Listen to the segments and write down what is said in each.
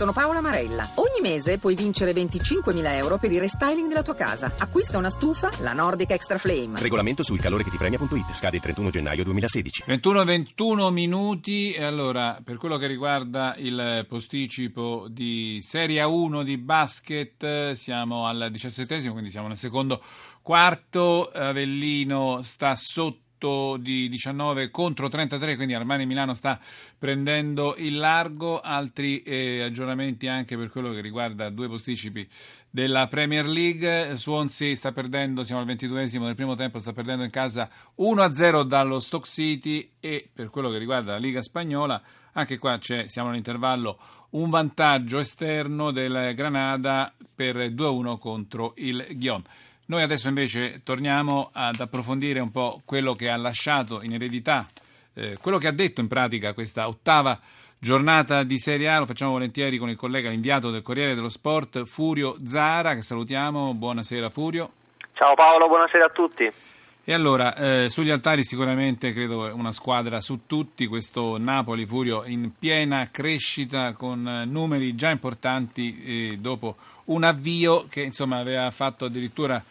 Sono Paola Marella. Ogni mese puoi vincere 25.000 euro per il restyling della tua casa. Acquista una stufa, la Nordic Extra Flame. Regolamento sul calore che ti premia.it. Scade il 31 gennaio 2016. 21-21 minuti. E allora, per quello che riguarda il posticipo di Serie A1 di basket, siamo al diciassettesimo, quindi siamo nel secondo quarto. Avellino sta sotto di 19 contro 33, quindi Armani Milano sta prendendo il largo, altri eh, aggiornamenti anche per quello che riguarda due posticipi della Premier League, Swansea sta perdendo, siamo al 22esimo del primo tempo, sta perdendo in casa 1-0 dallo Stock City e per quello che riguarda la Liga Spagnola, anche qua siamo all'intervallo un vantaggio esterno del Granada per 2-1 contro il Guillaume. Noi adesso invece torniamo ad approfondire un po' quello che ha lasciato in eredità, eh, quello che ha detto in pratica questa ottava giornata di Serie A. Lo facciamo volentieri con il collega inviato del Corriere dello Sport, Furio Zara, che salutiamo. Buonasera Furio. Ciao Paolo, buonasera a tutti. E allora, eh, sugli altari sicuramente credo una squadra su tutti, questo Napoli Furio in piena crescita con numeri già importanti eh, dopo un avvio che insomma aveva fatto addirittura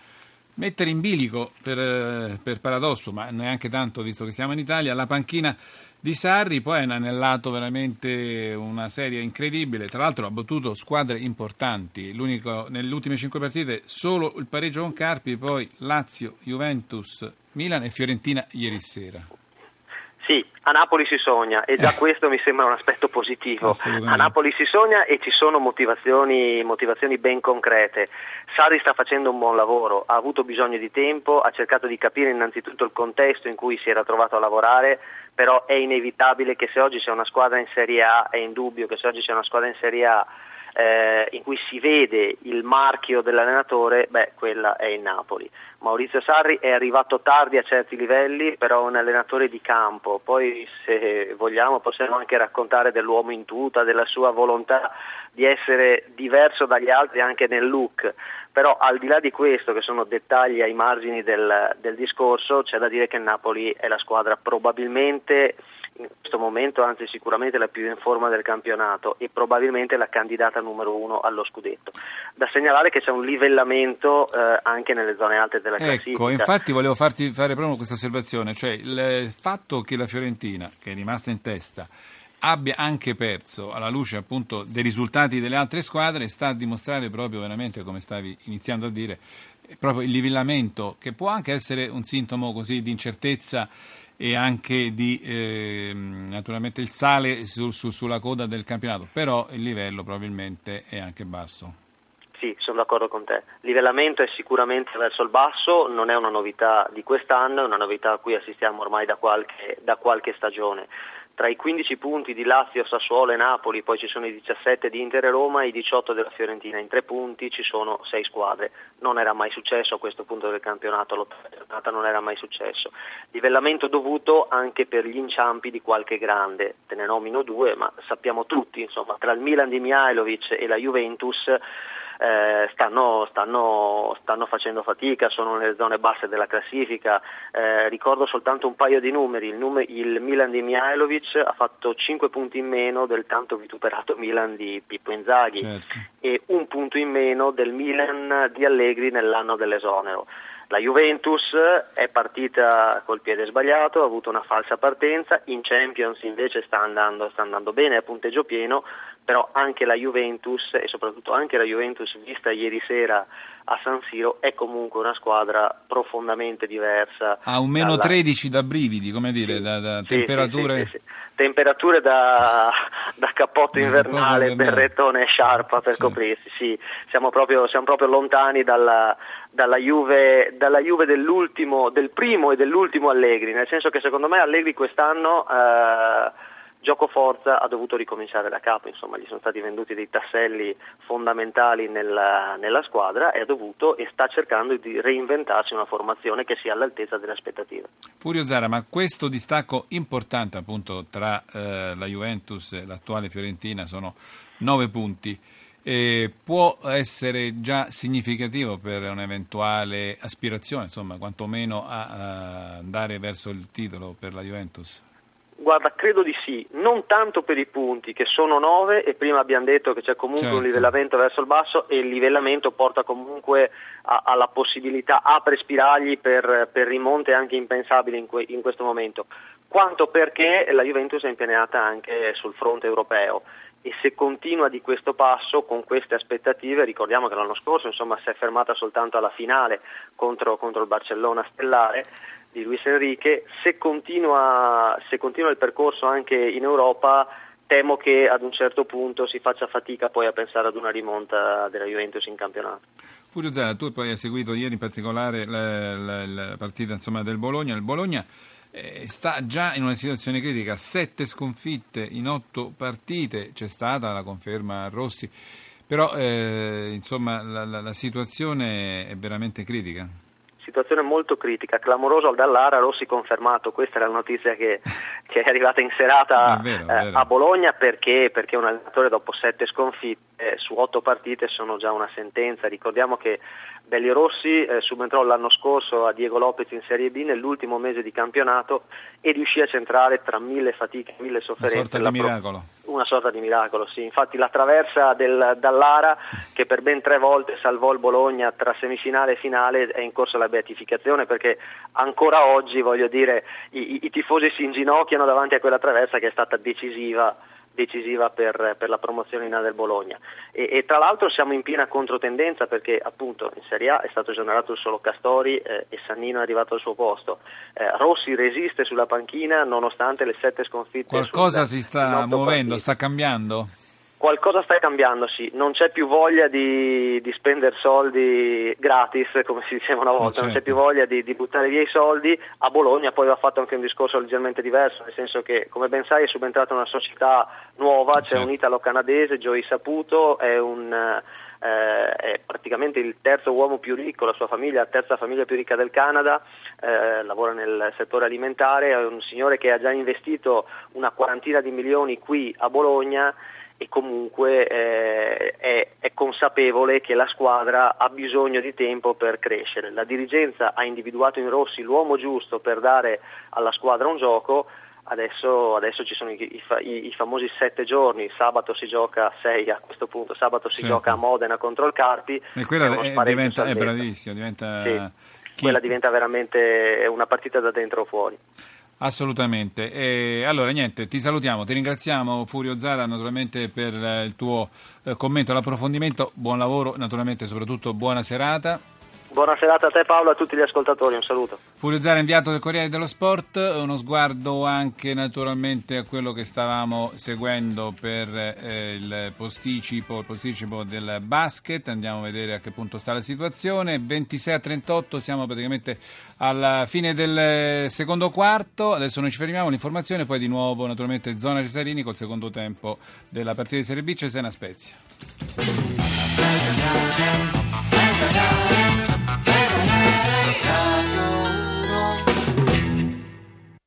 mettere in bilico, per, eh, per, paradosso, ma neanche tanto visto che siamo in Italia, la panchina di Sarri, poi ha inanellato veramente una serie incredibile, tra l'altro ha battuto squadre importanti, L'unico, nelle ultime cinque partite solo il pareggio con Carpi, poi Lazio, Juventus, Milan e Fiorentina ieri sera. Sì, a Napoli si sogna e già eh. questo mi sembra un aspetto positivo. A Napoli si sogna e ci sono motivazioni, motivazioni, ben concrete. Sarri sta facendo un buon lavoro, ha avuto bisogno di tempo, ha cercato di capire innanzitutto il contesto in cui si era trovato a lavorare, però è inevitabile che se oggi c'è una squadra in Serie A, è indubbio che se oggi c'è una squadra in Serie A eh, in cui si vede il marchio dell'allenatore, beh, quella è il Napoli. Maurizio Sarri è arrivato tardi a certi livelli, però è un allenatore di campo. Poi, se vogliamo, possiamo anche raccontare dell'uomo in tuta, della sua volontà di essere diverso dagli altri anche nel look. Però al di là di questo, che sono dettagli ai margini del, del discorso, c'è da dire che il Napoli è la squadra probabilmente in questo momento, anzi sicuramente la più in forma del campionato e probabilmente la candidata numero uno allo scudetto. Da segnalare che c'è un livellamento eh, anche nelle zone alte della classifica. Ecco, infatti volevo farti fare proprio questa osservazione, cioè il fatto che la Fiorentina, che è rimasta in testa, abbia anche perso alla luce appunto dei risultati delle altre squadre sta a dimostrare proprio veramente come stavi iniziando a dire proprio il livellamento che può anche essere un sintomo così di incertezza e anche di eh, naturalmente il sale su, su, sulla coda del campionato, però il livello probabilmente è anche basso. Sì, sono d'accordo con te. Il livellamento è sicuramente verso il basso, non è una novità di quest'anno, è una novità a cui assistiamo ormai da qualche, da qualche stagione tra i 15 punti di Lazio, Sassuolo e Napoli, poi ci sono i 17 di Inter e Roma e i 18 della Fiorentina. In tre punti ci sono sei squadre. Non era mai successo a questo punto del campionato, l'ottava non era mai successo. Livellamento dovuto anche per gli inciampi di qualche grande. Te ne nomino due, ma sappiamo tutti, insomma, tra il Milan di Mihailovic e la Juventus eh, stanno, stanno, stanno, facendo fatica, sono nelle zone basse della classifica. Eh, ricordo soltanto un paio di numeri, il, num- il, Milan di Mihailovic ha fatto 5 punti in meno del tanto vituperato Milan di Pippo Inzaghi certo. e un punto in meno del Milan di Allegri nell'anno dell'esonero. La Juventus è partita col piede sbagliato, ha avuto una falsa partenza, in Champions invece sta andando, sta andando bene a punteggio pieno, però anche la Juventus e soprattutto anche la Juventus vista ieri sera a San Siro è comunque una squadra profondamente diversa. Ha un meno dalla... 13 da brividi, come dire, sì, da, da sì, temperature... Sì, temperature da, da cappotto invernale, berrettone e sciarpa per coprirsi, sì, siamo proprio, siamo proprio lontani dalla, dalla Juve, dalla Juve del primo e dell'ultimo Allegri, nel senso che secondo me Allegri quest'anno eh, gioco forza ha dovuto ricominciare da capo, insomma gli sono stati venduti dei tasselli fondamentali nella, nella squadra e ha dovuto e sta cercando di reinventarsi una formazione che sia all'altezza delle aspettative. Furio Zara, ma questo distacco importante appunto tra eh, la Juventus e l'attuale Fiorentina sono nove punti. Eh, può essere già significativo per un'eventuale aspirazione, insomma, quantomeno a, a andare verso il titolo per la Juventus? Guarda, credo di sì, non tanto per i punti che sono 9 e prima abbiamo detto che c'è comunque certo. un livellamento verso il basso e il livellamento porta comunque a, alla possibilità, apre spiragli per, per rimonte anche impensabili in, que, in questo momento, quanto perché la Juventus è impegnata anche sul fronte europeo. E se continua di questo passo con queste aspettative, ricordiamo che l'anno scorso insomma, si è fermata soltanto alla finale contro, contro il Barcellona stellare di Luis Enrique, se continua, se continua il percorso anche in Europa temo che ad un certo punto si faccia fatica poi a pensare ad una rimonta della Juventus in campionato. Furio Zara, tu poi hai seguito ieri in particolare la, la, la partita insomma, del Bologna. Il Bologna eh, sta già in una situazione critica, sette sconfitte in otto partite, c'è stata la conferma a Rossi, però eh, insomma la, la, la situazione è veramente critica situazione molto critica, clamoroso al Dallara, Rossi confermato, questa è la notizia che, che è arrivata in serata vero, vero. a Bologna perché, perché un allenatore dopo sette sconfitte su otto partite sono già una sentenza, ricordiamo che Belli Rossi eh, subentrò l'anno scorso a Diego Lopez in Serie B nell'ultimo mese di campionato e riuscì a centrare tra mille fatiche e mille sofferenze. Una sorta di miracolo. Pro... Una sorta di miracolo, sì. Infatti la traversa del Dallara, che per ben tre volte salvò il Bologna tra semifinale e finale, è in corso alla beatificazione perché ancora oggi, voglio dire, i, i tifosi si inginocchiano davanti a quella traversa che è stata decisiva decisiva per, per, la promozione in A del Bologna. E, e, tra l'altro siamo in piena controtendenza perché appunto in Serie A è stato esonerato solo Castori eh, e Sannino è arrivato al suo posto. Eh, Rossi resiste sulla panchina nonostante le sette sconfitte. Qualcosa si sta muovendo, partiti. sta cambiando? Qualcosa sta cambiando, sì, non c'è più voglia di, di spendere soldi gratis, come si diceva una volta, certo. non c'è più voglia di, di, buttare via i soldi. A Bologna poi va fatto anche un discorso leggermente diverso, nel senso che, come ben sai, è subentrata una società nuova, c'è certo. un italo-canadese, Joey Saputo, è un... Eh, è praticamente il terzo uomo più ricco, la sua famiglia, la terza famiglia più ricca del Canada, eh, lavora nel settore alimentare, è un signore che ha già investito una quarantina di milioni qui a Bologna e comunque eh, è, è, consapevole che la squadra ha bisogno di tempo per crescere. La dirigenza ha individuato in Rossi l'uomo giusto per dare alla squadra un gioco, adesso, adesso ci sono i, i, i, famosi sette giorni, sabato si gioca a sei a questo punto, sabato si certo. gioca a Modena contro il Carpi. E quella è, diventa, è bravissimo, diventa... Sì, quella diventa veramente una partita da dentro o fuori. Assolutamente. E allora niente, ti salutiamo, ti ringraziamo Furio Zara naturalmente per eh, il tuo eh, commento l'approfondimento. Buon lavoro, naturalmente soprattutto buona serata. Buona serata a te Paolo e a tutti gli ascoltatori, un saluto. Furio Zara, inviato del Corriere dello Sport, uno sguardo anche naturalmente a quello che stavamo seguendo per eh, il, posticipo, il posticipo del basket, andiamo a vedere a che punto sta la situazione, 26 a 38 siamo praticamente alla fine del secondo quarto, adesso noi ci fermiamo, l'informazione, poi di nuovo naturalmente zona Cesarini col secondo tempo della partita di Serie B, Cesena Spezia.